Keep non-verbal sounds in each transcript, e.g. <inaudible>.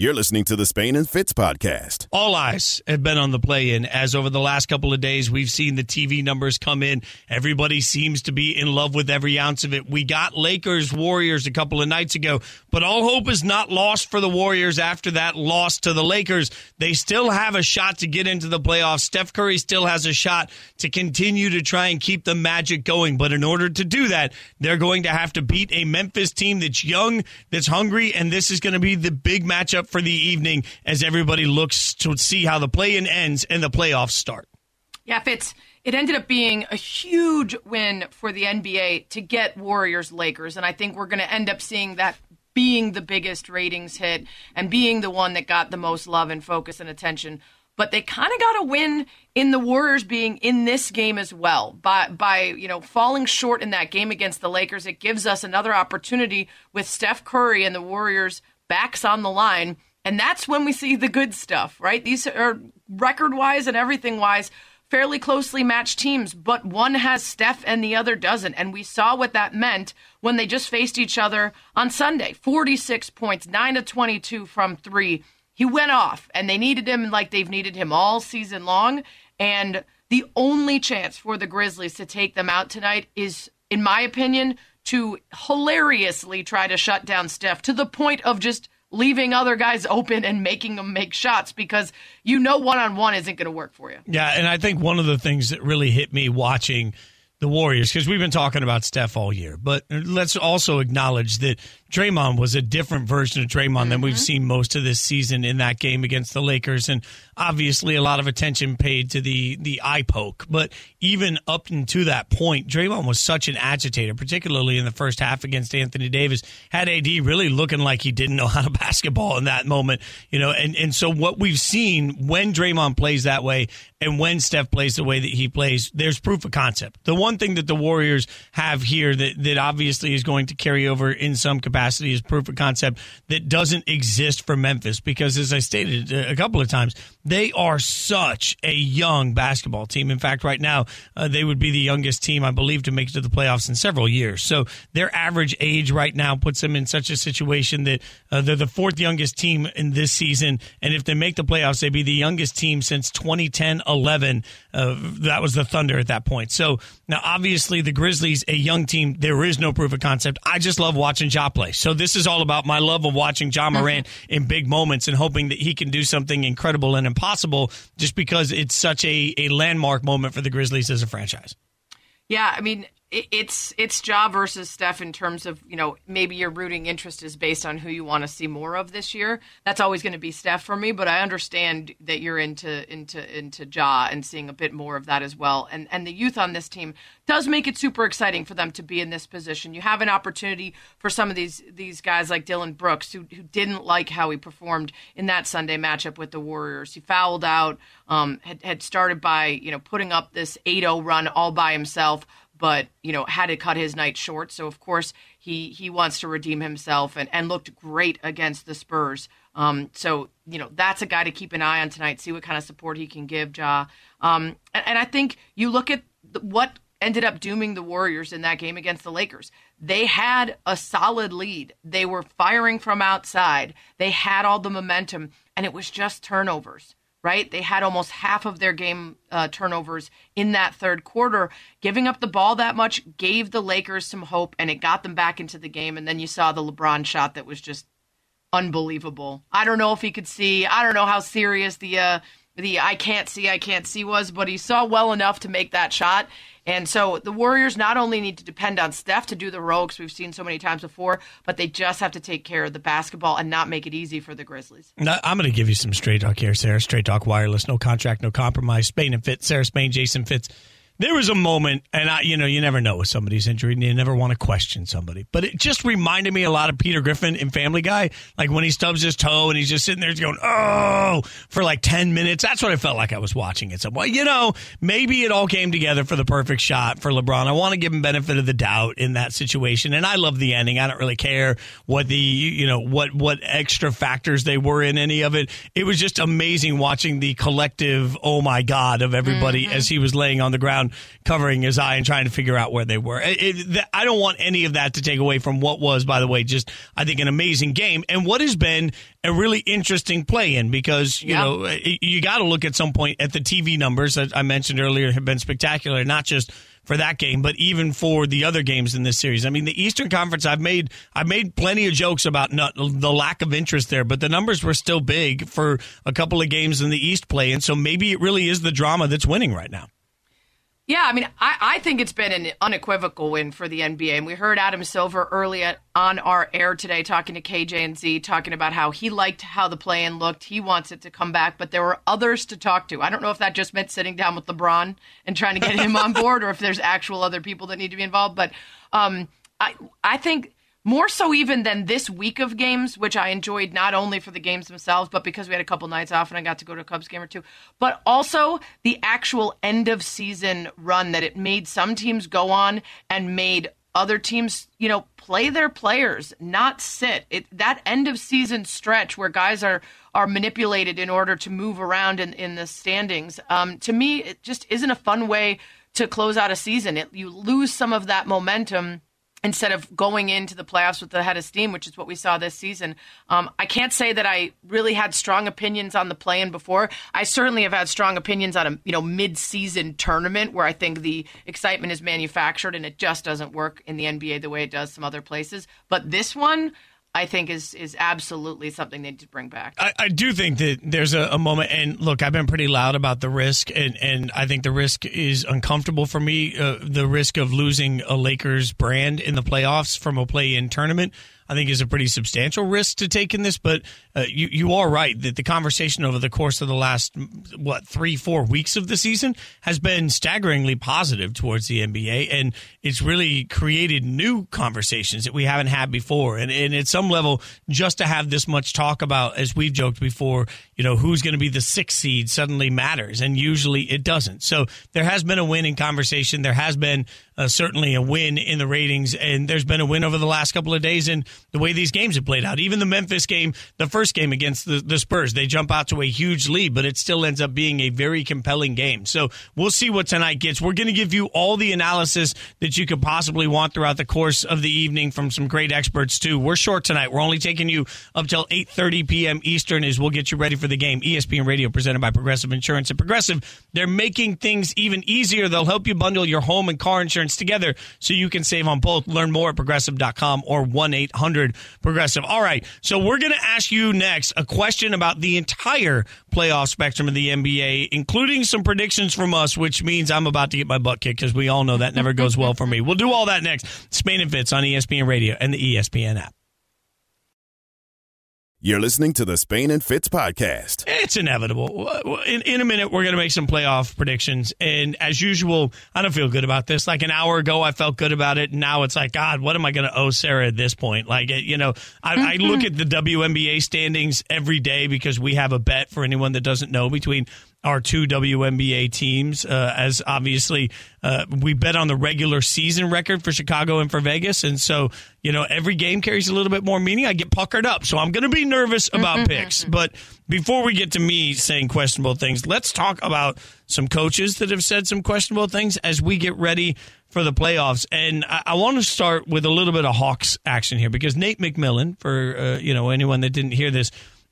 You're listening to the Spain and Fitz podcast. All eyes have been on the play in as over the last couple of days we've seen the TV numbers come in. Everybody seems to be in love with every ounce of it. We got Lakers Warriors a couple of nights ago, but all hope is not lost for the Warriors after that loss to the Lakers. They still have a shot to get into the playoffs. Steph Curry still has a shot to continue to try and keep the magic going, but in order to do that, they're going to have to beat a Memphis team that's young, that's hungry, and this is going to be the big matchup for the evening as everybody looks to see how the play-in ends and the playoffs start. Yeah, Fitz, it ended up being a huge win for the NBA to get Warriors Lakers, and I think we're going to end up seeing that being the biggest ratings hit and being the one that got the most love and focus and attention. But they kind of got a win in the Warriors being in this game as well by by you know falling short in that game against the Lakers. It gives us another opportunity with Steph Curry and the Warriors backs on the line and that's when we see the good stuff, right? These are record wise and everything wise fairly closely matched teams, but one has Steph and the other doesn't. And we saw what that meant when they just faced each other on Sunday 46 points, 9 to 22 from three. He went off, and they needed him like they've needed him all season long. And the only chance for the Grizzlies to take them out tonight is, in my opinion, to hilariously try to shut down Steph to the point of just leaving other guys open and making them make shots because you know one on one isn't going to work for you. Yeah, and I think one of the things that really hit me watching the Warriors because we've been talking about Steph all year, but let's also acknowledge that Draymond was a different version of Draymond mm-hmm. than we've mm-hmm. seen most of this season in that game against the Lakers, and obviously a lot of attention paid to the the eye poke. But even up to that point, Draymond was such an agitator, particularly in the first half against Anthony Davis. Had AD really looking like he didn't know how to <laughs> basketball in that moment, you know. And and so what we've seen when Draymond plays that way, and when Steph plays the way that he plays, there's proof of concept. The one thing that the Warriors have here that that obviously is going to carry over in some capacity capacity is proof of concept that doesn't exist for Memphis because, as I stated a couple of times, they are such a young basketball team. In fact, right now, uh, they would be the youngest team, I believe, to make it to the playoffs in several years. So their average age right now puts them in such a situation that uh, they're the fourth youngest team in this season. And if they make the playoffs, they'd be the youngest team since 2010 11. Uh, that was the Thunder at that point. So now, obviously, the Grizzlies, a young team, there is no proof of concept. I just love watching Ja play. So this is all about my love of watching Ja Morant <laughs> in big moments and hoping that he can do something incredible and impossible just because it's such a, a landmark moment for the Grizzlies as a franchise. Yeah, I mean, it's it's Ja versus Steph in terms of you know maybe your rooting interest is based on who you want to see more of this year. That's always going to be Steph for me, but I understand that you're into into into Ja and seeing a bit more of that as well. And and the youth on this team does make it super exciting for them to be in this position. You have an opportunity for some of these these guys like Dillon Brooks who who didn't like how he performed in that Sunday matchup with the Warriors. He fouled out, um, had had started by you know putting up this 8-0 run all by himself but you know had to cut his night short. So of course he he wants to redeem himself and and looked great against the Spurs. Um, so you know that's a guy to keep an eye on tonight. See what kind of support he can give Ja. Um, and, and I think you look at what ended up dooming the Warriors in that game against the Lakers. They had a solid lead. They were firing from outside. They had all the momentum, and it was just turnovers right? They had almost half of their game uh, turnovers in that third quarter. Giving up the ball that much gave the Lakers some hope and it got them back into the game. And then you saw the LeBron shot that was just unbelievable. I don't know if he could see. I don't know how serious the uh, the I can't see, I can't see was, but he saw well enough to make that shot. And so the Warriors not only need to depend on Steph to do the rogues we've seen so many times before, but they just have to take care of the basketball and not make it easy for the Grizzlies. Now, I'm going to give you some straight talk here, Sarah. Straight talk wireless, no contract, no compromise. Spain and Fitz, Sarah Spain, Jason Fitz there was a moment, and I, you know, you never know with somebody's injury, and you never want to question somebody. But it just reminded me a lot of Peter Griffin in Family Guy, like when he stubs his toe and he's just sitting there going, "Oh," for like ten minutes. That's what I felt like I was watching it. So, well, you know, maybe it all came together for the perfect shot for LeBron. I want to give him benefit of the doubt in that situation, and I love the ending. I don't really care what the, you know, what what extra factors they were in any of it. It was just amazing watching the collective, oh my god, of everybody mm-hmm. as he was laying on the ground covering his eye and trying to figure out where they were. It, it, I don't want any of that to take away from what was, by the way, just I think an amazing game and what has been a really interesting play in because you yeah. know uh, you got to look at some point at the TV numbers that I mentioned earlier have been spectacular, not just for that game, but even for the other games in this series. I mean, the Eastern Conference, I've made I've made plenty of jokes about not, the lack of interest there, but the numbers were still big for a couple of games in the East play, and so maybe it really is the drama that's winning right now. Yeah, I mean, I, I think it's been an unequivocal win for the NBA. And we heard Adam Silver earlier on our air today talking to KJ and Z, talking about how he liked how the play in looked. He wants it to come back, but there were others to talk to. I don't know if that just meant sitting down with LeBron and trying to get him on board or if there's actual other people that need to be involved. But um, I, I think more so even than this week of games, which I enjoyed not only for the games themselves, but because we had a couple nights off and I got to go to a Cubs game or two, but also the actual end of season run that it made some teams go on and made other teams, you know, play their players, not sit. It that end of season stretch where guys are are manipulated in order to move around in, in the standings. Um, to me, it just isn't a fun way to close out a season. It, you lose some of that momentum instead of going into the playoffs with the head of steam, which is what we saw this season. Um, I can't say that I really had strong opinions on the play-in before. I certainly have had strong opinions on a you know mid-season tournament where I think the excitement is manufactured and it just doesn't work in the NBA the way it does some other places. But this one, I think is is absolutely something they need to bring back. I, I do think that there's a, a, moment, and look, I've been pretty loud about the risk, and, and I think the risk is uncomfortable for me. Uh, the risk of losing a Lakers brand in the playoffs from a play-in tournament. I think is a pretty substantial risk to take in this. But uh, you you are right that the conversation over the course of the last what three four weeks of the season has been staggeringly positive towards the NBA, and it's really created new conversations that we haven't had before. And and at some level, just to have this much talk about, as we've joked before, you know who's going to be the sixth seed suddenly matters, and usually it doesn't. So there has been a winning conversation. There has been uh, certainly a win in the ratings, and there's been a win over the last couple of days in the way these games have played out. Even the Memphis game, the first game against the, the Spurs, they jump out to a huge lead, but it still ends up being a very compelling game. So we'll see what tonight gets. We're going to give you all the analysis that you could possibly want throughout the course of the evening from some great experts too. We're short tonight. We're only taking you up till 8:30 p.m. Eastern as we'll get you ready for the game. ESPN Radio presented by Progressive Insurance. At Progressive, they're making things even easier. They'll help you bundle your home and car insurance together so you can save on both. Learn more at progressive.com or 1 800 Progressive. All right. So we're going to ask you next a question about the entire playoff spectrum of the NBA, including some predictions from us, which means I'm about to get my butt kicked because we all know that never goes well for me. We'll do all that next. Spain and Fitz on ESPN Radio and the ESPN app. You're listening to the Spain and Fitz podcast. It's inevitable. In, in a minute, we're going to make some playoff predictions. And as usual, I don't feel good about this. Like an hour ago, I felt good about it. And now it's like, God, what am I going to owe Sarah at this point? Like, you know, I, I look mm-hmm. at the WNBA standings every day because we have a bet for anyone that doesn't know between our two WNBA teams, uh, as obviously uh, we bet on the regular season record for Chicago and for Vegas. And so, you know, every game carries a little bit more meaning. I get puckered up. So I'm going to be nervous about mm-hmm. picks. But before we get to me saying questionable things, let's talk about some coaches that have said some questionable things as we get ready for the playoffs. And I, I want to start with a little bit of Hawks action here because Nate McMillan, for, uh, you know, anyone that didn't hear this,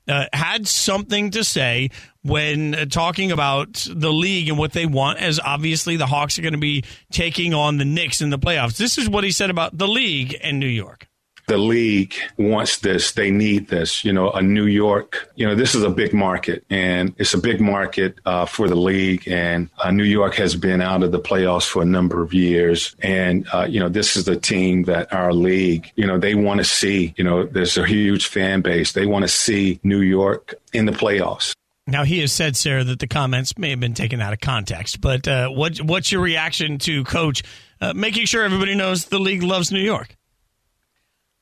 uh, had something to say when uh, talking about the league and what they want, as obviously the Hawks are going to be taking on the Knicks in the playoffs. This is what he said about the league and New York the league wants this. They need this. You know, a New York, you know, this is a big market and it's a big market uh, for the league. And uh, New York has been out of the playoffs for a number of years. And, uh, you know, this is the team that our league, you know, they want to see, you know, there's a huge fan base. They want to see New York in the playoffs. Now he has said, Sarah, that the comments may have been taken out of context. But uh, what what's your reaction to Coach uh, making sure everybody knows the league loves New York?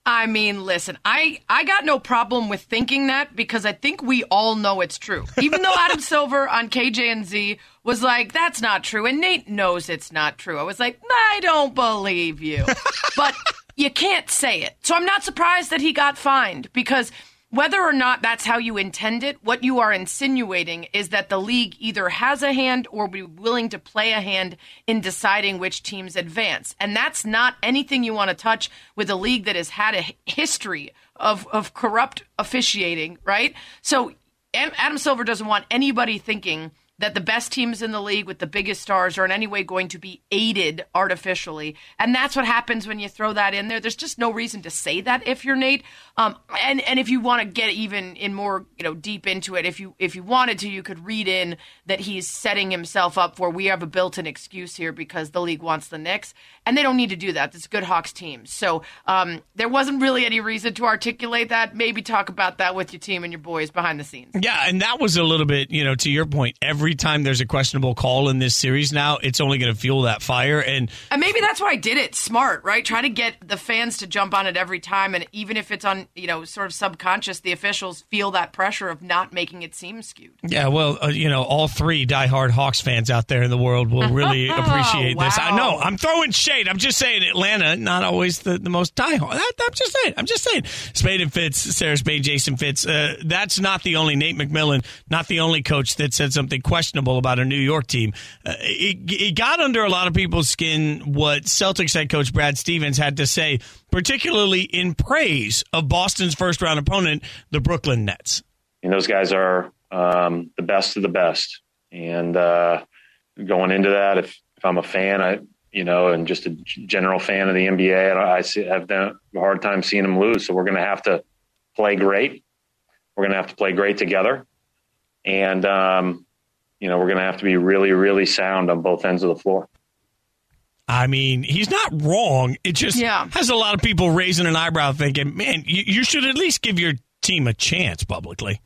I mean, listen, I, I got no problem with thinking that because I think we all know it's true. Even though Adam <laughs> Silver on KJNZ was like, that's not true. And Nate knows it's not true. I was like, I don't believe you. <laughs> but you can't say it. So I'm not surprised that he got fined because whether or not that's how you intend it, what you are insinuating is that the league either has a hand or be willing to play a hand in deciding which teams advance. And that's not anything you want to touch with a league that has had a history of, of corrupt officiating, right? So Adam Silver doesn't want anybody thinking that the best teams in the league with the biggest stars are in any way going to be aided artificially. And that's what happens when you throw that in there. There's just no reason to say that if you're Nate. Um, and and if you want to get even in more you know deep into it, if you if you wanted to, you could read in that he's setting himself up for we have a built-in excuse here because the league wants the Knicks, and they don't need to do that. It's a good Hawks team, so um, there wasn't really any reason to articulate that. Maybe talk about that with your team and your boys behind the scenes. Yeah, and that was a little bit you know to your point. Every time there's a questionable call in this series now, it's only going to fuel that fire, and and maybe that's why I did it smart, right? Try to get the fans to jump on it every time, and even if it's on you know, sort of subconscious, the officials feel that pressure of not making it seem skewed. Yeah, well, uh, you know, all three diehard Hawks fans out there in the world will really <laughs> appreciate wow. this. I know I'm throwing shade. I'm just saying Atlanta, not always the, the most diehard. That, I'm just saying. I'm just saying. Spain and Fitz, Sarah Spain, Jason Fitz. Uh, that's not the only Nate McMillan, not the only coach that said something questionable about a New York team. Uh, it, it got under a lot of people's skin what Celtics head coach Brad Stevens had to say particularly in praise of Boston's first round opponent, the Brooklyn Nets. And those guys are um, the best of the best. And uh, going into that, if, if I'm a fan, I you know, and just a general fan of the NBA, I, I see, have a hard time seeing them lose. So we're going to have to play great. We're going to have to play great together, and um, you know, we're going to have to be really, really sound on both ends of the floor. I mean, he's not wrong. It just yeah. has a lot of people raising an eyebrow thinking, man, you, you should at least give your team a chance publicly.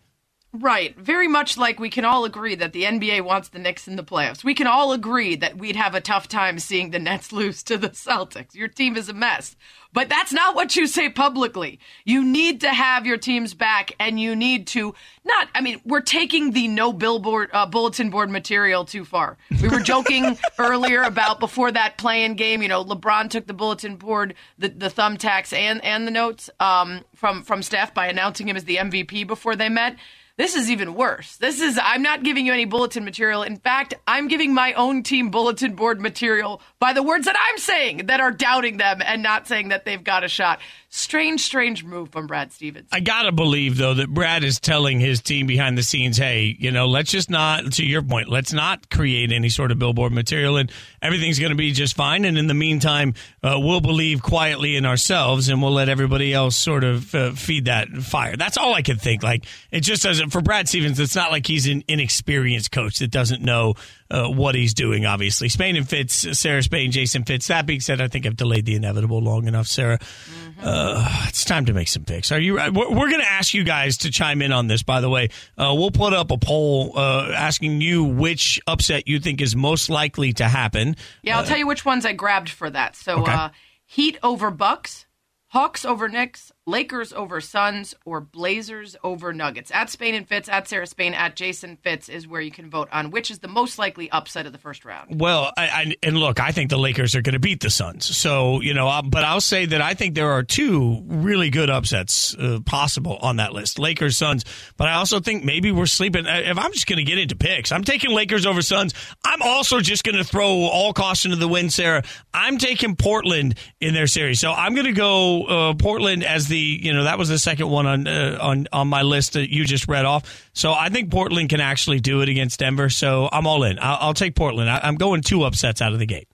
Right. Very much like we can all agree that the NBA wants the Knicks in the playoffs. We can all agree that we'd have a tough time seeing the Nets <laughs> lose to the Celtics. Your team is a mess. But that's not what you say publicly. You need to have your teams back and you need to not, I mean, we're taking the no billboard, uh, bulletin board material too far. We were joking <laughs> earlier about before that playing game, you know, LeBron took the bulletin board, the, the thumbtacks and, and the notes, um, from, from Steph by announcing him as the MVP before they met. This is even worse. This is, I'm not giving you any bulletin material. In fact, I'm giving my own team bulletin board material by the words that I'm saying that are doubting them and not saying that they've got a shot. Strange, strange move from Brad Stevens. I gotta believe though that Brad is telling his team behind the scenes, "Hey, you know, let's just not." To your point, let's not create any sort of billboard material, and everything's going to be just fine. And in the meantime, uh, we'll believe quietly in ourselves, and we'll let everybody else sort of uh, feed that fire. That's all I can think. Like it just doesn't for Brad Stevens. It's not like he's an inexperienced coach that doesn't know uh, what he's doing, obviously. Spain and Fitz, Sarah Spain, Jason Fitz. That being said, I think I've delayed the inevitable long enough, Sarah. Mm-hmm. Uh, it's time to make some picks. Are you? We're, we're going to ask you guys to chime in on this. By the way, uh, we'll put up a poll uh, asking you which upset you think is most likely to happen. Yeah, I'll uh, tell you which ones I grabbed for that. So, okay. Uh, Heat over Bucks, Hawks over Knicks, Lakers over Suns, or Blazers over Nuggets. At Spain and Fitz, at Sarah Spain, at Jason Fitz is where you can vote on which is the most likely upset of the first round. Well, I, I, and look, I think the Lakers are going to beat the Suns. So, you know, but I'll say that I think there are two really good upsets uh, possible on that list Lakers, Suns. But I also think maybe we're sleeping. Uh, if I'm just going to get into picks, I'm taking Lakers over Suns. I'm also just going to throw all caution to the wind, Sarah. I'm taking Portland in their series. So I'm going to go uh, Portland as the you know that was the second one on uh, on on my list that you just read off. So I think Portland can actually do it against Denver. So I'm all in. I'll, I'll take Portland. I, am going two upsets out of the gate.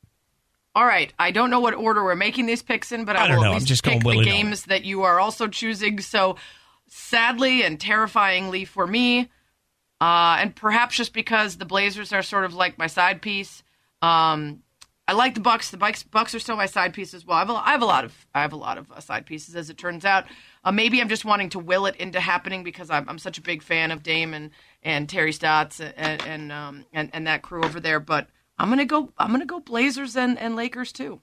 All right. I don't know what order we're making these picks in, but I, I will know. at least I'm just pick the games that you are also choosing. So sadly and terrifyingly for me, uh, and perhaps just because the Blazers are sort of like my side piece. Um, I like the Bucks. The Bucks, Bucks are still my side piece as well. I have a, I have a lot of I have a lot of uh, side pieces as it turns out. Uh, maybe I'm just wanting to will it into happening because I'm, I'm such a big fan of Dame and, and Terry Stotts and and, um, and and that crew over there. But I'm gonna go I'm gonna go Blazers and, and Lakers too.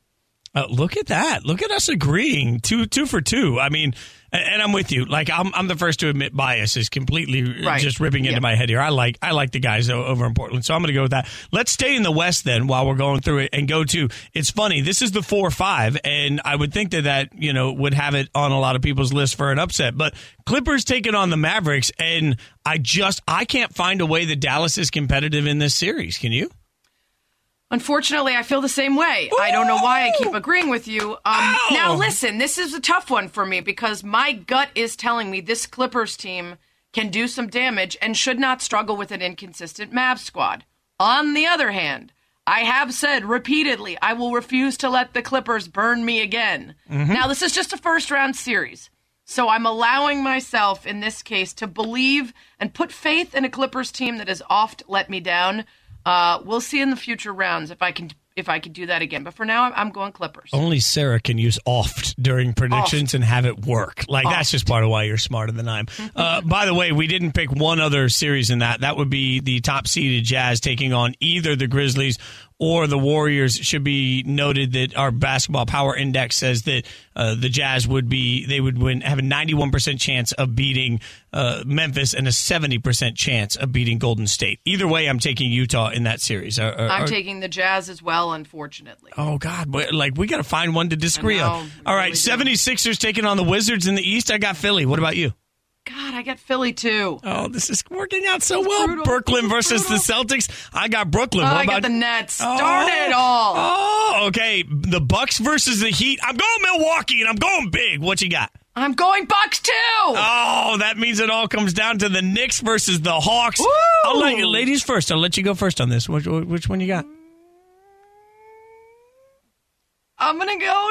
Uh, look at that! Look at us agreeing two two for two. I mean, and I'm with you. Like I'm, I'm the first to admit bias is completely right. just ripping into my head here. I like, I like the guys over in Portland, so I'm going to go with that. Let's stay in the West then while we're going through it and go to. It's funny. This is the four five, and I would think that that you know would have it on a lot of people's list for an upset. But Clippers taking on the Mavericks, and I just I can't find a way that Dallas is competitive in this series. Can you? Unfortunately, I feel the same way. Ooh! I don't know why I keep agreeing with you. Um, now, listen, this is a tough one for me because my gut is telling me this Clippers team can do some damage and should not struggle with an inconsistent Mavs squad. On the other hand, I have said repeatedly I will refuse to let the Clippers burn me again. Mm-hmm. Now, this is just a first round series. So I'm allowing myself in this case to believe and put faith in a Clippers team that has oft let me down. Uh, we'll see in the future rounds if I can if I could do that again. But for now, I'm going Clippers. Only Sarah can use oft during predictions oft. and have it work. Like oft. that's just part of why you're smarter than I am. <laughs> uh, by the way, we didn't pick one other series in that. That would be the top seeded Jazz taking on either the Grizzlies or the Warriors should be noted that our basketball power index says that uh, the Jazz would be they would win have a 91% chance of beating uh, Memphis and a 70% chance of beating Golden State. Either way, I'm taking Utah in that series. I'm taking the Jazz as well, unfortunately. Oh God, like we got to find one to disagree on. All right, really 76ers taking on the Wizards in the East. I got Philly. What about you? God, I got Philly too. Oh, this is working out so well. Brutal. Brooklyn versus the Celtics. I got Brooklyn. Oh, I got the Nets. Oh, Darn it all. Oh, okay. The Bucks versus the Heat. I'm going Milwaukee and I'm going big. What you got? I'm going Bucks too. Oh, that means it all comes down to the Knicks versus the Hawks. Woo! I'll let you, ladies first. I'll let you go first on this. Which, which one you got? I'm gonna go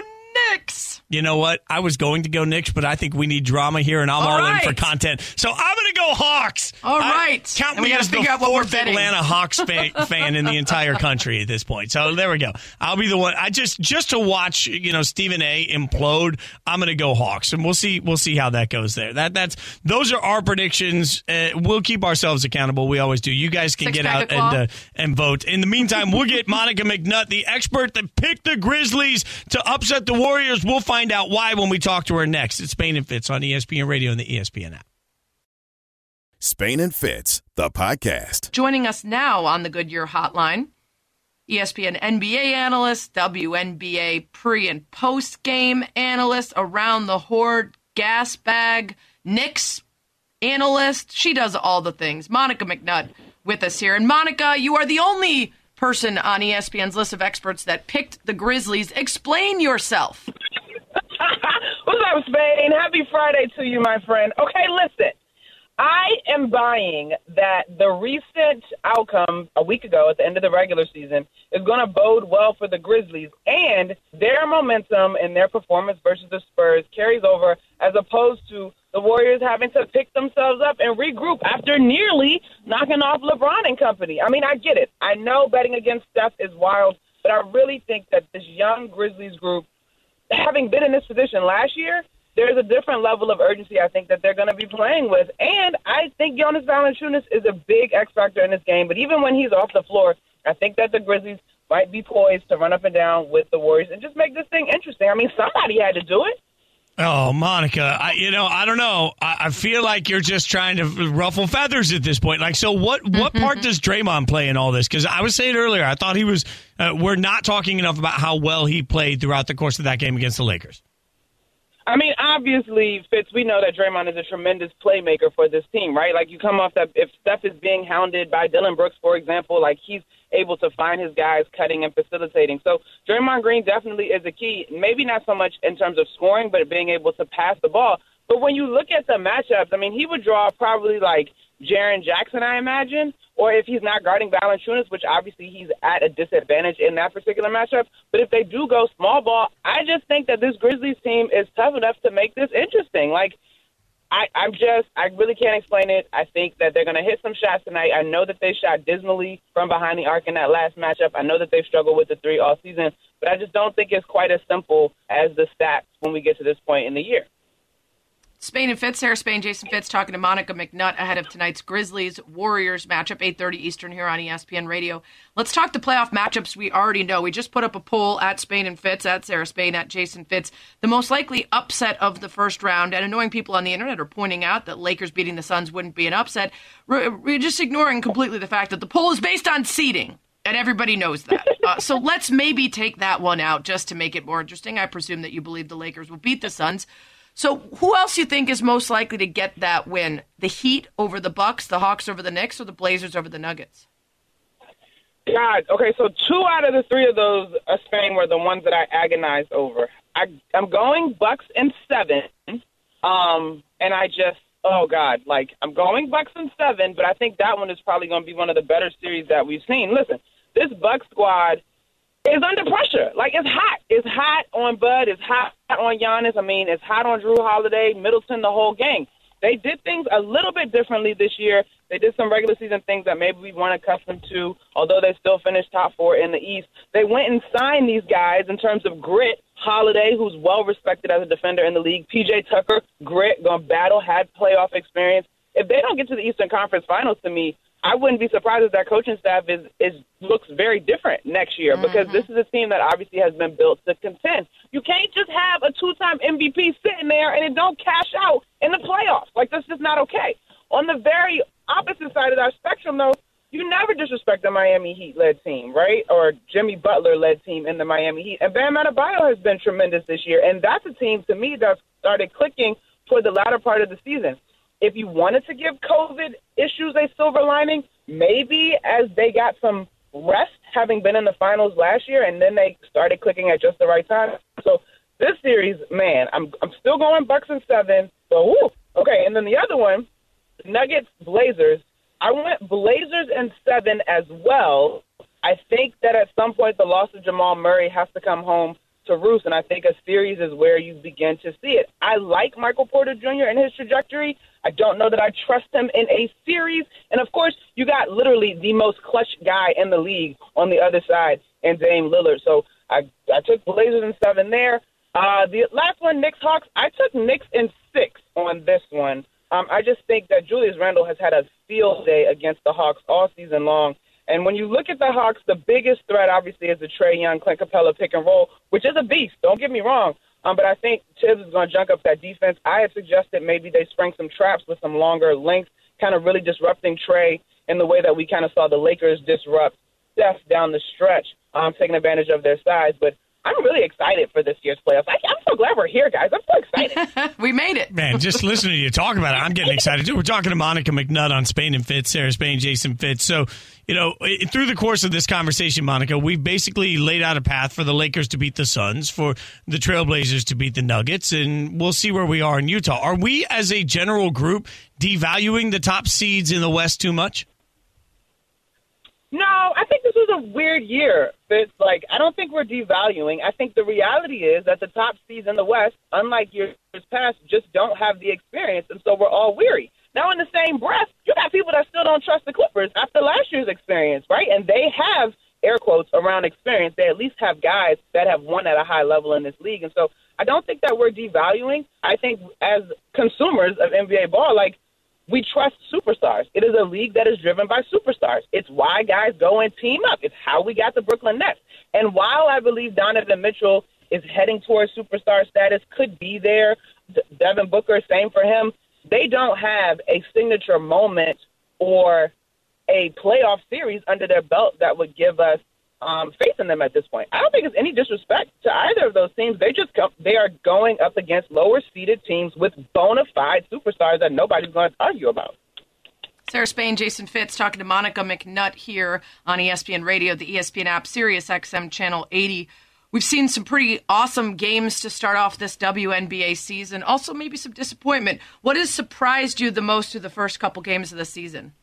Knicks. You know what? I was going to go Knicks, but I think we need drama here, and I'm all, all right. in for content. So I'm going to go Hawks. All right. count and me as the fourth Atlanta Hawks fan, <laughs> fan in the entire country at this point. So there we go. I'll be the one. I just just to watch, you know, Stephen A. implode. I'm going to go Hawks, and we'll see. We'll see how that goes there. That that's those are our predictions. Uh, we'll keep ourselves accountable. We always do. You guys can Six get out and uh, and vote. In the meantime, we'll get <laughs> Monica McNutt, the expert that picked the Grizzlies to upset the Warriors. We'll find out why when we talk to her next. It's Spain and Fitz on ESPN Radio and the ESPN app. Spain and Fitz, the podcast. Joining us now on the Goodyear Hotline, ESPN NBA analyst, WNBA pre and post game analyst, around the Horn gas bag, Knicks analyst. She does all the things. Monica McNutt with us here. And Monica, you are the only person on ESPN's list of experts that picked the Grizzlies. Explain yourself. <laughs> What's up, Spain? Happy Friday to you, my friend. Okay, listen. I am buying that the recent outcome a week ago at the end of the regular season is going to bode well for the Grizzlies, and their momentum and their performance versus the Spurs carries over as opposed to the Warriors having to pick themselves up and regroup after nearly knocking off LeBron and company. I mean, I get it. I know betting against Steph is wild, but I really think that this young Grizzlies group having been in this position last year, there's a different level of urgency I think that they're going to be playing with. And I think Jonas Valanciunas is a big X factor in this game. But even when he's off the floor, I think that the Grizzlies might be poised to run up and down with the Warriors and just make this thing interesting. I mean, somebody had to do it. Oh, Monica, I, you know, I don't know. I, I, feel like you're just trying to ruffle feathers at this point. Like, so what? What part does Draymond play in all this? Because I was saying earlier, I thought he was. Uh, we're not talking enough about how well he played throughout the course of that game against the Lakers. I mean, obviously, Fitz, we know that Draymond is a tremendous playmaker for this team, right? Like, you come off that if Steph is being hounded by Dillon Brooks, for example, like he's able to find his guys cutting and facilitating. So Draymond Green definitely is a key. Maybe not so much in terms of scoring, but being able to pass the ball. But when you look at the matchups, I mean, he would draw probably like Jaren Jackson, I imagine, or if he's not guarding Valanciunas, which obviously he's at a disadvantage in that particular matchup. But if they do go small ball, I just think that this Grizzlies team is tough enough to make this interesting. Like, I, I'm just, I really can't explain it. I think that they're going to hit some shots tonight. I know that they shot dismally from behind the arc in that last matchup. I know that they've struggled with the three all season, but I just don't think it's quite as simple as the stats when we get to this point in the year. Spain and Fitz, Sarah Spain, Jason Fitz talking to Monica McNutt ahead of tonight's Grizzlies Warriors matchup, 8:30 Eastern here on ESPN Radio. Let's talk the playoff matchups we already know. We just put up a poll at Spain and Fitz, at Sarah Spain, at Jason Fitz. The most likely upset of the first round, and annoying people on the internet are pointing out that Lakers beating the Suns wouldn't be an upset. We're just ignoring completely the fact that the poll is based on seeding. And everybody knows that. Uh, so let's maybe take that one out just to make it more interesting. I presume that you believe the Lakers will beat the Suns. So who else you think is most likely to get that win? The Heat over the Bucks, the Hawks over the Knicks, or the Blazers over the Nuggets? God, okay, so two out of the three of those, uh, Spain, were the ones that I agonized over. I, I'm going Bucks in seven, um, and I just, oh God, like I'm going Bucks in seven, but I think that one is probably going to be one of the better series that we've seen. Listen, this Bucks squad is under pressure. Like it's hot. It's hot on Bud. It's hot on Giannis. I mean, it's hot on Jrue Holiday, Middleton, the whole gang. They did things a little bit differently this year. They did some regular season things that maybe we weren't accustomed to, although they still finished top four in the East. They went and signed these guys in terms of grit. Holiday, who's well respected as a defender in the league. PJ Tucker, grit, going to battle, had playoff experience. If they don't get to the Eastern Conference Finals, to me, I wouldn't be surprised if that coaching staff is is looks very different next year mm-hmm. because this is a team that obviously has been built to contend. You can't just have a two-time MVP sitting there and it don't cash out in the playoffs. Like that's just not okay. On the very opposite side of that spectrum, though, you never disrespect the Miami Heat led team, right? Or Jimmy Butler led team in the Miami Heat. And Bam Adebayo has been tremendous this year, and that's a team to me that started clicking toward the latter part of the season if you wanted to give COVID issues a silver lining, maybe as they got some rest, having been in the finals last year, and then they started clicking at just the right time. So this series, man, I'm I'm still going Bucks and seven. So woo. okay, and then the other one, Nuggets Blazers. I went Blazers and seven as well. I think that at some point the loss of Jamal Murray has to come home to roost, and I think a series is where you begin to see it. I like Michael Porter Jr. and his trajectory. I don't know that I trust him in a series. And of course, you got literally the most clutch guy in the league on the other side, and Dame Lillard. So I I took Blazers in seven there. Uh, the last one, Knicks Hawks. I took Knicks in six on this one. Um, I just think that Julius Randle has had a field day against the Hawks all season long. And when you look at the Hawks, the biggest threat obviously is the Trae Young, Clint Capela pick and roll, which is a beast. Don't get me wrong. Um, but I think Thibs is going to junk up that defense. I had suggested maybe they spring some traps with some longer length, kind of really disrupting Trae in the way that we kind of saw the Lakers disrupt Steph down the stretch, um, taking advantage of their size. But I'm really excited for this year's playoffs. I, am so glad we're here, guys. I'm so excited. <laughs> we made it. Man, just listening to you talk about it, I'm getting excited too. We're talking to Monica McNutt on Spain and Fitz, Sarah Spain, Jason Fitz. So, you know, through the course of this conversation, Monica, we've basically laid out a path for the Lakers to beat the Suns, for the Trailblazers to beat the Nuggets, and we'll see where we are in Utah. Are we, as a general group, devaluing the top seeds in the West too much? No, I think this was a weird year. It's like I don't think we're devaluing. I think the reality is that the top seeds in the West, unlike years past, just don't have the experience, and so we're all weary. Now, in the same breath, you got people that still don't trust the Clippers after last year's experience, right? And they have air quotes around experience. They at least have guys that have won at a high level in this league, and so I don't think that we're devaluing. I think as consumers of NBA ball, like we trust superstars. It is a league that is driven by superstars. It's why guys go and team up. It's how we got the Brooklyn Nets. And while I believe Donovan Mitchell is heading towards superstar status, could be there, Devin Booker, same for him, they don't have a signature moment or a playoff series under their belt that would give us um, facing them at this point. I don't think it's any disrespect to either of those teams. They just come, they are going up against lower seeded teams with bona fide superstars that nobody's going to argue about. Sarah Spain, Jason Fitz talking to Monica McNutt here on ESPN Radio, the ESPN app, Sirius XM Channel 80. We've seen some pretty awesome games to start off this WNBA season. Also, maybe some disappointment. What has surprised you the most through the first couple games of the season?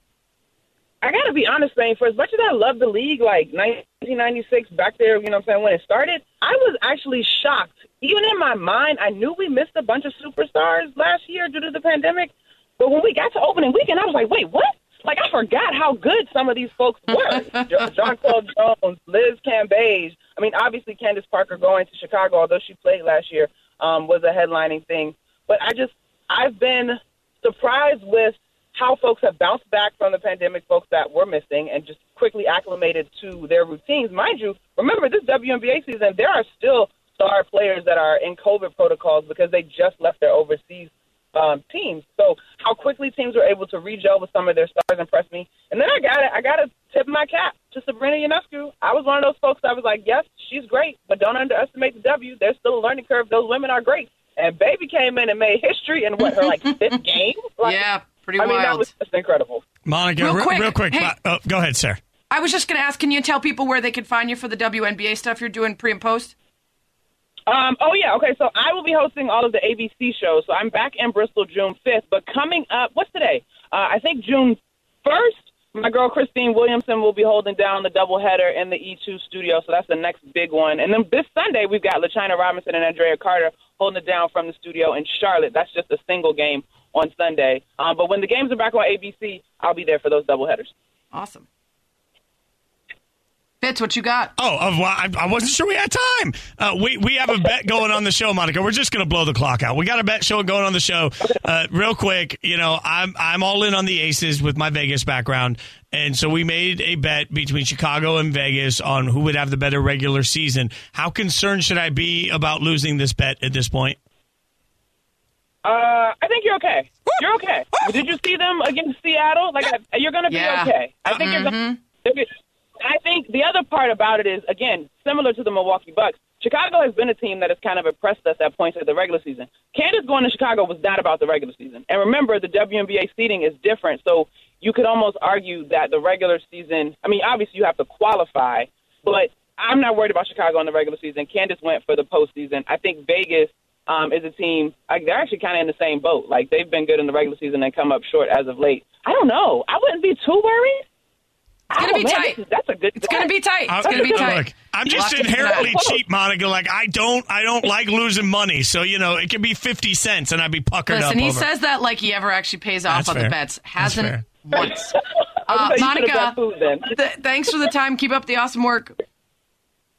I gotta be honest, man. For as much as I love the league, like 1996, back there, you know what I'm saying, when it started, I was actually shocked. Even in my mind, I knew we missed a bunch of superstars last year due to the pandemic. But when we got to opening weekend, I was like, wait, what? Like, I forgot how good some of these folks were. <laughs> Jonquel Jones, Liz Cambage. I mean, obviously, Candace Parker going to Chicago, although she played last year, um, was a headlining thing. But I just, I've been surprised with how folks have bounced back from the pandemic, folks that were missing, and just quickly acclimated to their routines. Mind you, remember this WNBA season, there are still star players that are in COVID protocols because they just left their overseas um, teams. So how quickly teams were able to regel with some of their stars impressed me. And then I got it. I got to tip my cap to Sabrina Ionescu. I was one of those folks I was like, yes, she's great, but don't underestimate the W. There's still a learning curve. Those women are great. And Baby came in and made history in what her like fifth <laughs> game. Like, yeah, pretty I mean, that wild. was just incredible. Monica, Real real quick, real quick. hey. oh, go ahead, sir. I was just going to ask, can you tell people where they can find you for the WNBA stuff you're doing pre and post? Um, oh yeah, okay. So I will be hosting all of the ABC shows. So I'm back in Bristol June 5th. But coming up, what's today? Uh, I think June 1st. My girl Christine Williamson will be holding down the doubleheader in the E2 studio. So that's the next big one. And then this Sunday we've got LaChina Robinson and Andraya Carter holding it down from the studio in Charlotte. That's just a single game on Sunday. Um, but when the games are back on ABC, I'll be there for those doubleheaders. Awesome. Fitz, what you got? Oh, uh, well, I, I wasn't sure we had time. Uh, we we have a bet going on the show, Monica. We're just going to blow the clock out. We got a bet show going on the show. Uh, real quick, you know, I'm I'm all in on the Aces with my Vegas background, and so we made a bet between Chicago and Vegas on who would have the better regular season. How concerned should I be about losing this bet at this point? Uh, I think you're okay. You're okay. Did you see them against Seattle? Like I- you're going to be Yeah. okay. I think you're going. to I think the other part about it is again similar to the Milwaukee Bucks. Chicago has been a team that has kind of impressed us at points of the regular season. Candace going to Chicago was not about the regular season. And remember, the WNBA seeding is different, so you could almost argue that the regular season. I mean, obviously you have to qualify, but I'm not worried about Chicago in the regular season. Candace went for the postseason. I think Vegas um, is a team. Like they're actually kind of in the same boat. Like they've been good in the regular season and come up short as of late. I don't know. I wouldn't be too worried. It's gonna be tight. that's a good. It's going to be tight. It's going to be Look, tight. I'm just have to keep an eye. inherently cheap, Monica. Like I don't, I don't like losing money. So you know, it could be fifty cents, and I'd be puckered Listen, up. Listen, he over. says that like he ever actually pays off That's on fair. the bets. Hasn't once. <laughs> Uh, would say you should've Monica, food then. th- thanks for the time. Keep up the awesome work.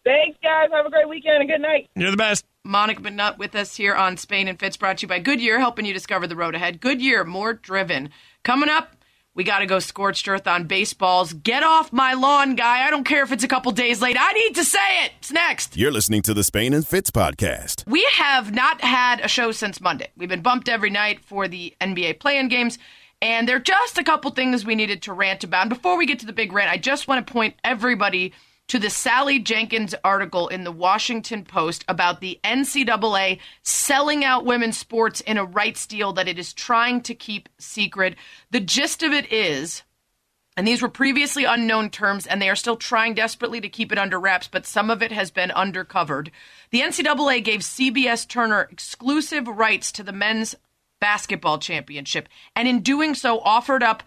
Thanks, guys. Have a great weekend and good night. You're the best. Monica McNutt with us here on Spain and Fitz, brought to you by Goodyear, helping you discover the road ahead. Goodyear, more driven. Coming up, we got to go scorched earth on baseballs. Get off my lawn, guy. I don't care if it's a couple days late. I need to say it. It's next. You're listening to the Spain and Fitz podcast. We have not had a show since Monday. We've been bumped every night for the NBA play-in games, and there are just a couple things we needed to rant about. And before we get to the big rant, I just want to point everybody to the Sally Jenkins article in the Washington Post about the NCAA selling out women's sports in a rights deal that it is trying to keep secret. The gist of it is and these were previously unknown terms, and they are still trying desperately to keep it under wraps, but some of it has been undercovered. The NCAA gave CBS Turner exclusive rights to the men's basketball championship, and in doing so, offered up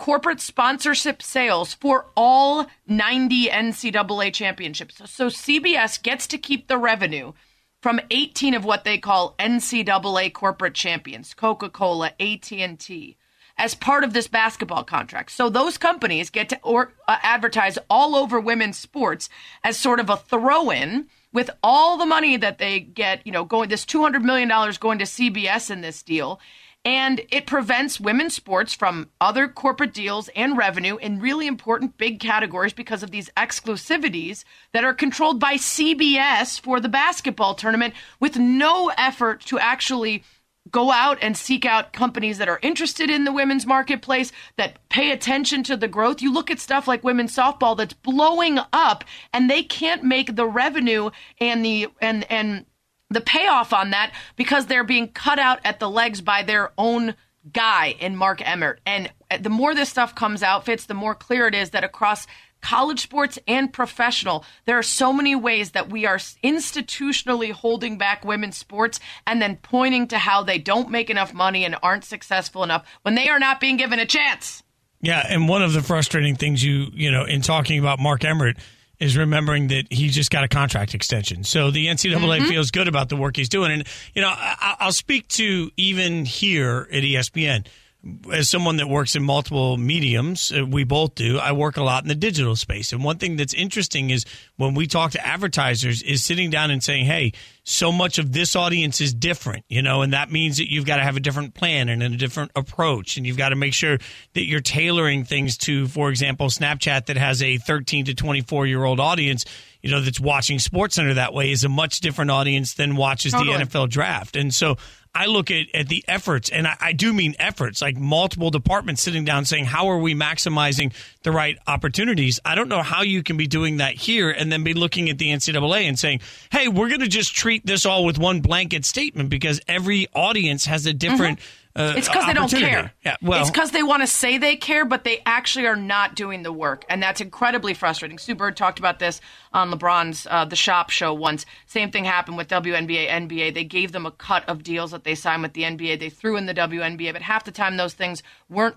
corporate sponsorship sales for all 90 NCAA championships. So, CBS gets to keep the revenue from 18 of what they call NCAA corporate champions, Coca-Cola, AT&T, as part of this basketball contract. So those companies get to or, uh, advertise all over women's sports as sort of a throw-in with all the money that they get, you know, going this 200 million dollars going to CBS in this deal. And it prevents women's sports from other corporate deals and revenue in really important big categories because of these exclusivities that are controlled by CBS for the basketball tournament with no effort to actually go out and seek out companies that are interested in the women's marketplace that pay attention to the growth. You look at stuff like women's softball that's blowing up and they can't make the revenue and the and and the payoff on that because they're being cut out at the legs by their own guy in Mark Emmert. And uh, the more this stuff comes out, Fitz, the more clear it is that across college sports and professional, there are so many ways that we are institutionally holding back women's sports and then pointing to how they don't make enough money and aren't successful enough when they are not being given a chance. Yeah, and one of the frustrating things you you know in talking about Mark Emmert is remembering that he just got a contract extension. So the NCAA mm-hmm. feels good about the work he's doing, and you know I, I'll speak to even here at ESPN. As someone that works in multiple mediums, uh, we both do. I work a lot in the digital space, and one thing that's interesting is when we talk to advertisers, is sitting down and saying, "Hey, so much of this audience is different, you know, and that means that you've got to have a different plan and a different approach, and you've got to make sure that you're tailoring things to, for example, Snapchat that has a 13 to 24 year old audience." You know, that's watching SportsCenter that way is a much different audience than watches Totally. the NFL draft. And so I look at, at the efforts, and I, I do mean efforts, like multiple departments sitting down saying, how are we maximizing the right opportunities? I don't know how you can be doing that here and then be looking at the NCAA and saying, hey, we're going to just treat this all with one blanket statement because every audience has a different. Mm-hmm. Uh, It's because they don't care. Yeah, well, it's because they want to say they care, but they actually are not doing the work, and that's incredibly frustrating. Sue Bird talked about this on LeBron's uh, The Shop show once. Same thing happened with WNBA, NBA. They gave them a cut of deals that they signed with the NBA. They threw in the WNBA, but half the time those things weren't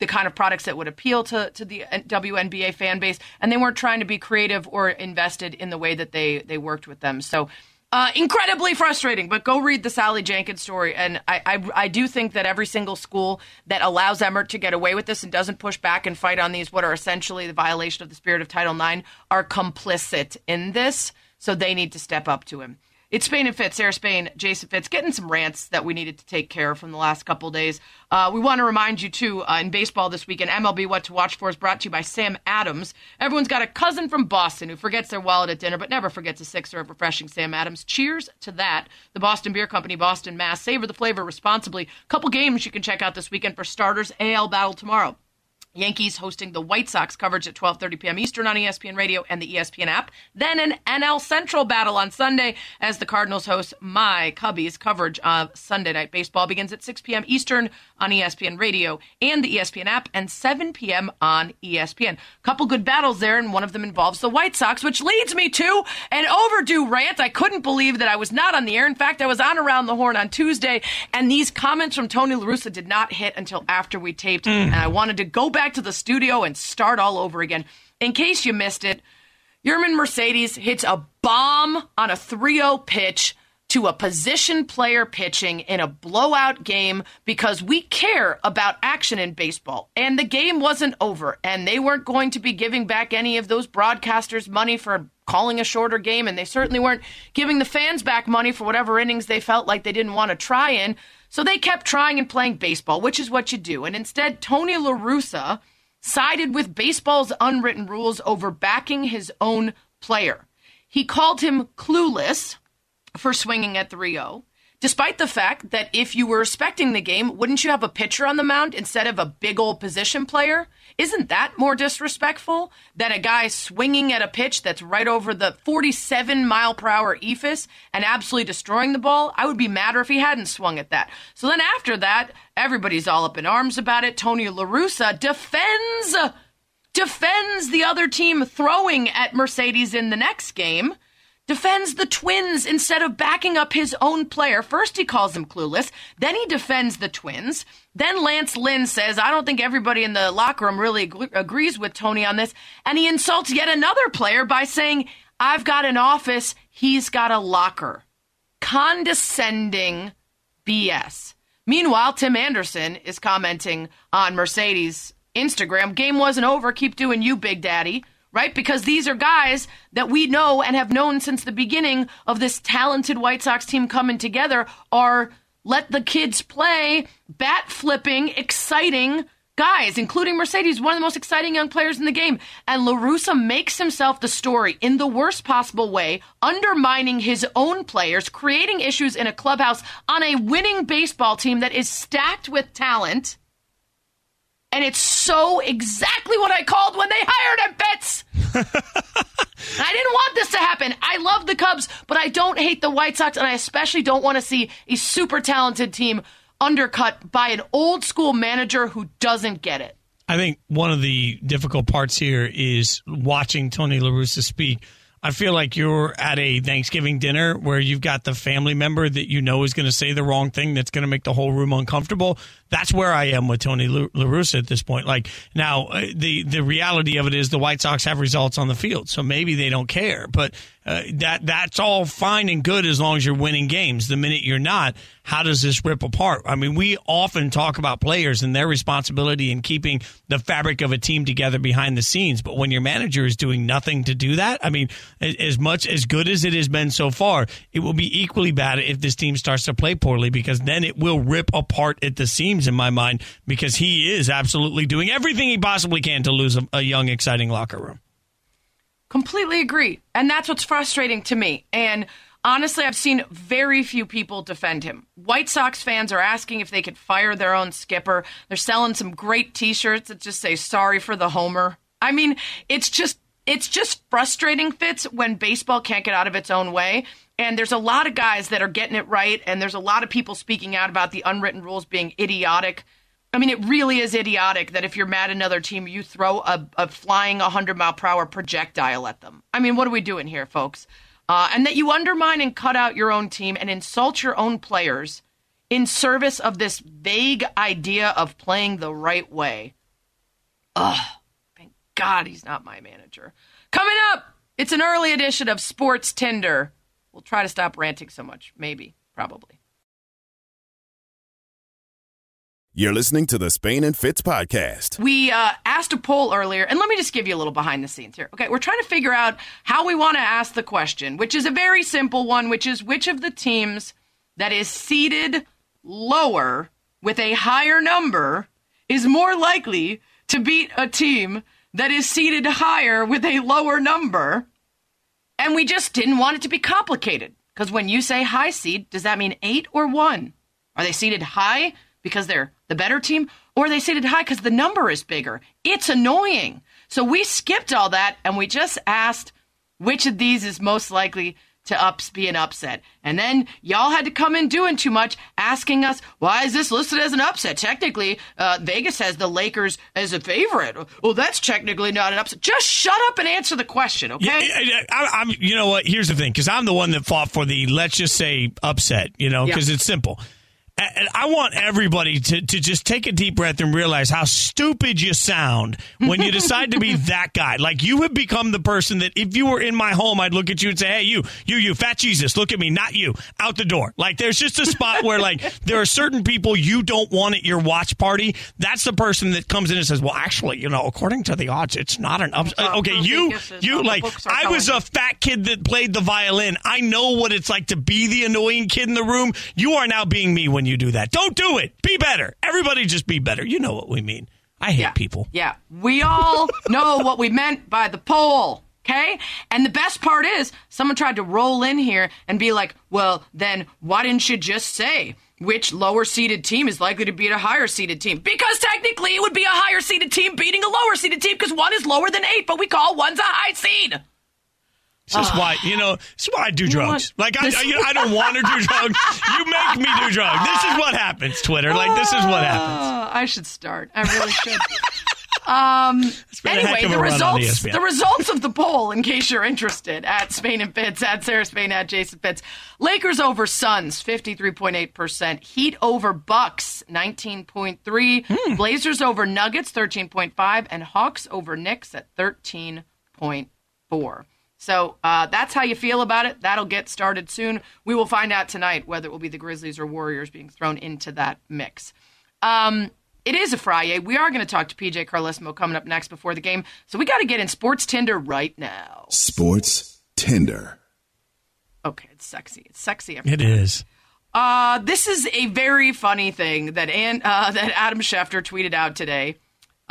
the kind of products that would appeal to, to the WNBA fan base, and they weren't trying to be creative or invested in the way that they, they worked with them. So, uh, incredibly frustrating, but go read the Sally Jenkins story. And I, I, I do think that every single school that allows Emmert to get away with this and doesn't push back and fight on these, what are essentially the violation of the spirit of Title IX, are complicit in this. So they need to step up to him. It's Spain and Fitz, Sarah Spain, Jason Fitz, getting some rants that we needed to take care of from the last couple days. Uh, we want to remind you, too, uh, in baseball this weekend, MLB What to Watch For is brought to you by Sam Adams. Everyone's got a cousin from Boston who forgets their wallet at dinner but never forgets a sixer of refreshing Sam Adams. Cheers to that. The Boston Beer Company, Boston, Mass. Savor the flavor responsibly. Couple games you can check out this weekend for starters. AL Battle tomorrow. Yankees hosting the White Sox coverage at 12:30 p.m. Eastern on ESPN Radio and the ESPN app. Then an NL Central battle on Sunday as the Cardinals host my Cubbies. Coverage of Sunday Night Baseball begins at 6 p.m. Eastern on ESPN Radio and the ESPN app and 7 p.m. on ESPN. Couple good battles there, and one of them involves the White Sox, which leads me to an overdue rant. I couldn't believe that I was not on the air. In fact, I was on Around the Horn on Tuesday, and these comments from Tony La Russa did not hit until after we taped, mm. and I wanted to go back to the studio and start all over again. In case you missed it, Yermín Mercedes hits a bomb on a 3 0 pitch to a position player pitching in a blowout game because we care about action in baseball. And the game wasn't over, and they weren't going to be giving back any of those broadcasters money for calling a shorter game, and they certainly weren't giving the fans back money for whatever innings they felt like they didn't want to try in. So they kept trying and playing baseball, which is what you do. And instead, Tony La Russa sided with baseball's unwritten rules over backing his own player. He called him clueless for swinging at 3 0, despite the fact that if you were respecting the game, wouldn't you have a pitcher on the mound instead of a big old position player? Isn't that more disrespectful than a guy swinging at a pitch that's right over the 47 mile per hour eephus and absolutely destroying the ball? I would be madder if he hadn't swung at that. So then after that, everybody's all up in arms about it. Tony La Russa defends defends the other team throwing at Mercedes in the next game, defends the Twins instead of backing up his own player. First, he calls him clueless, then he defends the Twins. Then Lance Lynn says, I don't think everybody in the locker room really ag- agrees with Tony on this. And he insults yet another player by saying, I've got an office, he's got a locker. Condescending BS. Meanwhile, Tim Anderson is commenting on Mercedes' Instagram. Game wasn't over. Keep doing you, Big Daddy. Right? Because these are guys that we know and have known since the beginning of this talented White Sox team coming together are let the kids play, bat flipping, exciting guys, including Mercedes, one of the most exciting young players in the game. And La Russa makes himself the story in the worst possible way, undermining his own players, creating issues in a clubhouse on a winning baseball team that is stacked with talent. And it's so exactly what I called when they hired him, Fitz. <laughs> I didn't want this to happen. I love the Cubs, but I don't hate the White Sox, and I especially don't want to see a super talented team undercut by an old school manager who doesn't get it. I think one of the difficult parts here is watching Tony La Russa speak. I feel like you're at a Thanksgiving dinner where you've got the family member that you know is going to say the wrong thing that's going to make the whole room uncomfortable. That's where I am with Tony La Russa at this point. Like now, uh, the the reality of it is the White Sox have results on the field, so maybe they don't care. But uh, that that's all fine and good as long as you're winning games. The minute you're not, how does this rip apart? I mean, we often talk about players and their responsibility in keeping the fabric of a team together behind the scenes. But when your manager is doing nothing to do that, I mean, as much as good as it has been so far, it will be equally bad if this team starts to play poorly because then it will rip apart at the seams in my mind because he is absolutely doing everything he possibly can to lose a, a young, exciting locker room. Completely agree. And that's what's frustrating to me. And honestly, I've seen very few people defend him. White Sox fans are asking if they could fire their own skipper. They're selling some great t-shirts that just say sorry for the homer. I mean, it's just it's just frustrating Fitz when baseball can't get out of its own way. And there's a lot of guys that are getting it right and there's a lot of people speaking out about the unwritten rules being idiotic. I mean, it really is idiotic that if you're mad at another team, you throw a, a flying 100 mile per hour projectile at them. I mean, what are we doing here, folks? Uh, and that you undermine and cut out your own team and insult your own players in service of this vague idea of playing the right way. Ugh, thank God he's not my manager. Coming up, it's an early edition of Sports Tinder. We'll try to stop ranting so much. Maybe, probably. You're listening to the Spain and Fitz podcast. We uh, asked a poll earlier, and let me just give you a little behind the scenes here. Okay, we're trying to figure out how we want to ask the question, which is a very simple one, which is which of the teams that is seeded lower with a higher number is more likely to beat a team that is seeded higher with a lower number. And we just didn't want it to be complicated. Because when you say high seed, does that mean eight or one? Are they seeded high because they're the better team, or they seeded high because the number is bigger. It's annoying. So we skipped all that and we just asked which of these is most likely to ups be an upset. And then y'all had to come in doing too much, asking us, why is this listed as an upset? Technically, uh, Vegas has the Lakers as a favorite. Well, that's technically not an upset. Just shut up and answer the question, okay? Yeah, I, am you know what? Here's the thing, because I'm the one that fought for the let's just say upset, you know, because yeah. it's simple. And I want everybody to, to just take a deep breath and realize how stupid you sound when you decide to be <laughs> that guy. Like you have become the person that if you were in my home, I'd look at you and say, Hey, you, you, you, fat Jesus, look at me, not you, out the door. Like there's just a spot where like <laughs> there are certain people you don't want at your watch party. That's the person that comes in and says, Well, actually, you know, according to the odds, it's not an upset. Uh, okay, you, you, like, I was a fat kid that played the violin. I know what it's like to be the annoying kid in the room. You are now being me when when you do that. Don't do it. Be better. Everybody just be better. You know what we mean. I hate yeah. people. Yeah. We all <laughs> know what we meant by the poll. Okay? And the best part is, someone tried to roll in here and be like, well, then why didn't you just say which lower seeded team is likely to beat a higher seeded team? Because technically it would be a higher seeded team beating a lower seeded team because one is lower than eight, but we call one's a high seed. This is why you know. This is why I do drugs. Like I, I, you know, I don't want to do <laughs> drugs. You make me do drugs. This is what happens, Twitter. Like this is what happens. Oh, I should start. I really should. Um, anyway, the results the results of the poll, in case you're interested, at Spain and Fitz, at Sarah Spain, at Jason Fitz. Lakers over Suns, 53.8%. Heat over Bucks, 19.3. Hmm. Blazers over Nuggets, 13.5. And Hawks over Knicks at 13.4. So uh, that's how you feel about it. That'll get started soon. We will find out tonight whether it will be the Grizzlies or Warriors being thrown into that mix. Um, it is a Friday. We are going to talk to PJ Carlesimo coming up next before the game. So we got to get in Sports Tinder right now. Sports Tinder. Okay, it's sexy. It's sexy. It is. Uh, this is a very funny thing that uh, that Adam Schefter tweeted out today.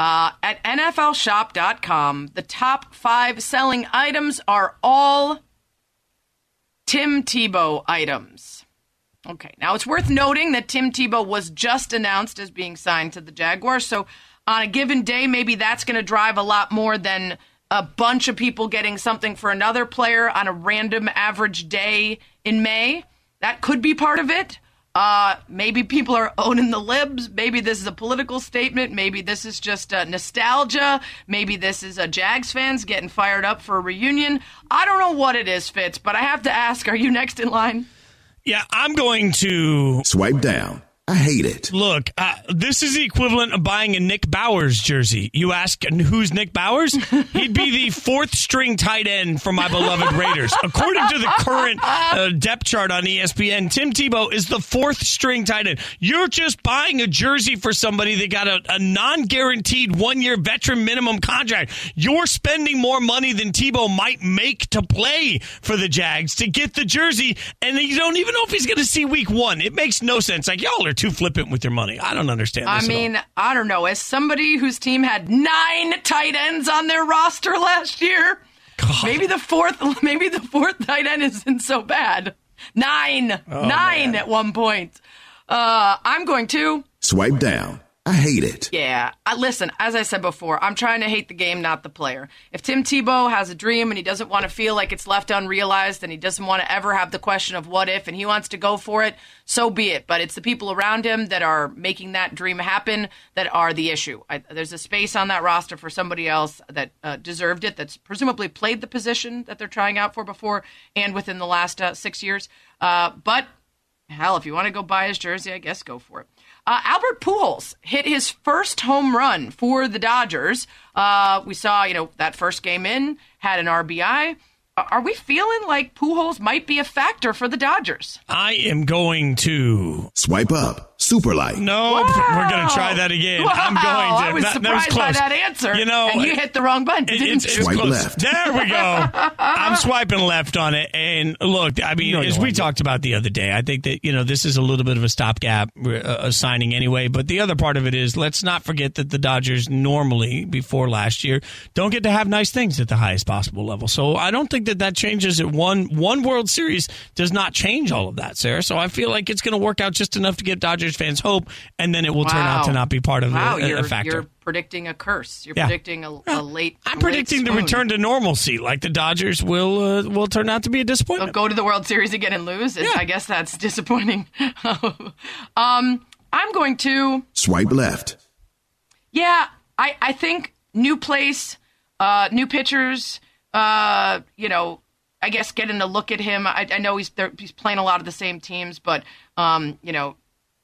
Uh, at NFLShop.com, the top five selling items are all Tim Tebow items. Okay, now it's worth noting that Tim Tebow was just announced as being signed to the Jaguars, so on a given day, maybe that's going to drive a lot more than a bunch of people getting something for another player on a random average day in May. That could be part of it. Uh, maybe people are owning the libs. Maybe this is a political statement. Maybe this is just uh, nostalgia. Maybe this is a Jags fans getting fired up for a reunion. I don't know what it is, Fitz, but I have to ask: Are you next in line? Yeah, I'm going to swipe down. I hate it. Look, uh, this is the equivalent of buying a Nick Bowers jersey. You ask who's Nick Bowers? <laughs> He'd be the fourth string tight end for my beloved Raiders. According to the current uh, depth chart on ESPN, Tim Tebow is the fourth string tight end. You're just buying a jersey for somebody that got a, a non guaranteed one year veteran minimum contract. You're spending more money than Tebow might make to play for the Jags to get the jersey, and you don't even know if he's going to see week one. It makes no sense. Like, y'all are too flippant with your money. I don't understand I this at all. mean, I don't know. As somebody whose team had nine tight ends on their roster <laughs> last year, maybe the fourth, <laughs> maybe the fourth tight end isn't so bad. Nine, Oh, nine at one point. Uh, I'm going to. Swipe down. I hate it. Yeah. I, listen, as I said before, I'm trying to hate the game, not the player. If Tim Tebow has a dream and he doesn't want to feel like it's left unrealized and he doesn't want to ever have the question of what if and he wants to go for it, so be it. But it's the people around him that are making that dream happen that are the issue. I, there's a space on that roster for somebody else that uh, deserved it, that's presumably played the position that they're trying out for before and within the last uh, six years. Uh, but Hell, if you want to go buy his jersey, I guess go for it. Uh, Albert Pujols hit his first home run for the Dodgers. Uh, we saw, you know, that first game in had an RBI. Are we feeling like Pujols might be a factor for the Dodgers? I am going to. Swipe up. Super like. No, we're going to try that again. Wow, I'm going to. I was that, surprised that was by that answer. You know, and you hit the wrong button, It- didn't it's, you? it's Swipe left. There we go. I'm <laughs> swiping left on it. And look, I mean, know you as we want talked about the other day, I think that, you know, this is a little bit of a stopgap uh, uh, signing anyway. But the other part of it is let's not forget that the Dodgers normally, before last year, don't get to have nice things at the highest possible level. So I don't think that that changes it. One, one World Series does not change all of that, Sarah. So I feel like it's going to work out just enough to give Dodgers fans hope, and then it will turn out to not be part of wow, a, a- you're, a factor. you're predicting a curse. You're Yeah. predicting a, a late. I'm late predicting the return to normalcy. Like the Dodgers will uh, will turn out to be a They'll disappointment. go to the World Series again and lose. Yeah. I guess that's disappointing. <laughs> um, I'm going to. Swipe left. Yeah, I, I think new place, uh, new pitchers, uh, you know, I guess getting to look at him. I, I know he's he's playing a lot of the same teams, but um, you know,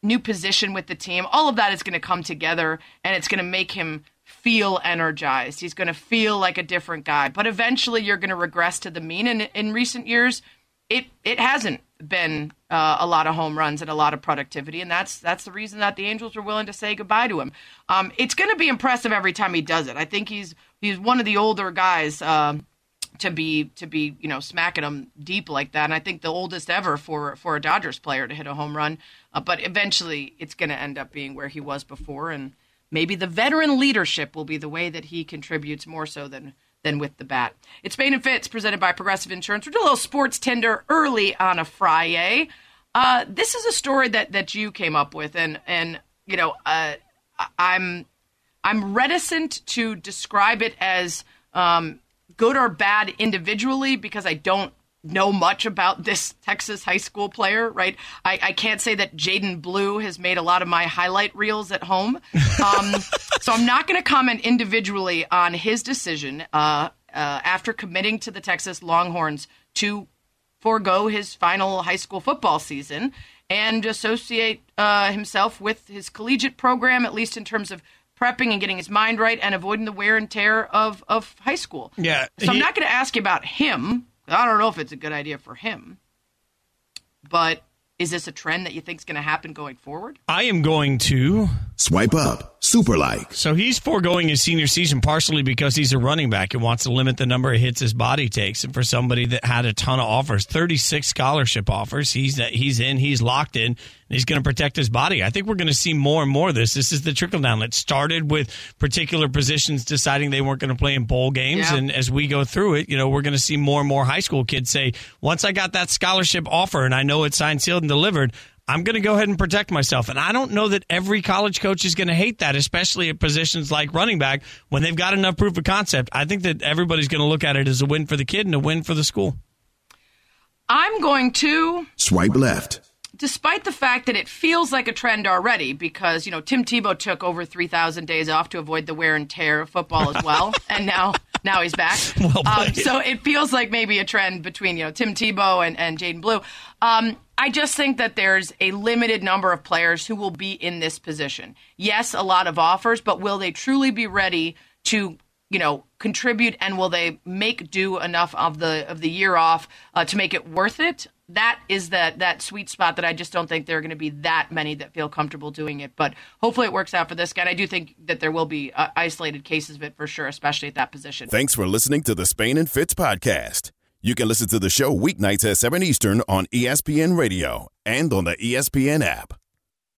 new position with the team. All of that is going to come together, and it's going to make him feel energized. He's going to feel like a different guy. But eventually, you're going to regress to the mean. And in recent years, it it hasn't been uh, a lot of home runs and a lot of productivity, and that's that's the reason that the Angels were willing to say goodbye to him. Um, it's going to be impressive every time he does it. I think he's he's one of the older guys. Um, to be to be you know smacking them deep like that. And I think the oldest ever for for a Dodgers player to hit a home run. Uh, but eventually, it's going to end up being where he was before, and maybe the veteran leadership will be the way that he contributes more so than than with the bat. It's Spain and Fitz presented by Progressive Insurance. We're doing a little sports Tinder early on a Friday. Uh, this is a story that that you came up with, and and you know uh, I'm I'm reticent to describe it as um, good or bad individually because I don't know much about this Texas high school player, right? I, I can't say that Jaydon Blue has made a lot of my highlight reels at home. Um, <laughs> so I'm not going to comment individually on his decision uh, uh, after committing to the Texas Longhorns to forego his final high school football season and associate uh, himself with his collegiate program, at least in terms of prepping and getting his mind right and avoiding the wear and tear of, of high school. Yeah, So I'm not going to ask you about him. I don't know if it's a good idea for him. But is this a trend that you think is going to happen going forward? I am going to. Swipe up. Super like. So he's foregoing his senior season partially because he's a running back and wants to limit the number of hits his body takes. And for somebody that had a ton of offers, 36 scholarship offers, he's he's in, he's locked in, and he's going to protect his body. I think we're going to see more and more of this. This is the trickle down. It started with particular positions deciding they weren't going to play in bowl games, Yeah. and as we go through it, you know, we're going to see more and more high school kids say, once I got that scholarship offer and I know it's signed, sealed, and delivered. I'm going to go ahead and protect myself. And I don't know that every college coach is going to hate that, especially at positions like running back when they've got enough proof of concept. I think that everybody's going to look at it as a win for the kid and a win for the school. I'm going to Swipe left. despite the fact that it feels like a trend already, because you know Tim Tebow took over three thousand days off to avoid the wear and tear of football as well, <laughs> and now now he's back. Well um, so it feels like maybe a trend between you know Tim Tebow and and Jaydon Blue. Um, I just think that there's a limited number of players who will be in this position. Yes, a lot of offers, but will they truly be ready to, you know, contribute and will they make do enough of the of the year off uh, to make it worth it? That is that that sweet spot that I just don't think there are going to be that many that feel comfortable doing it. But hopefully it works out for this guy. And I do think that there will be uh, isolated cases of it for sure, especially at that position. Thanks for listening to the Spain and Fitz podcast. You can listen to the show weeknights at 7 Eastern on ESPN Radio and on the ESPN app.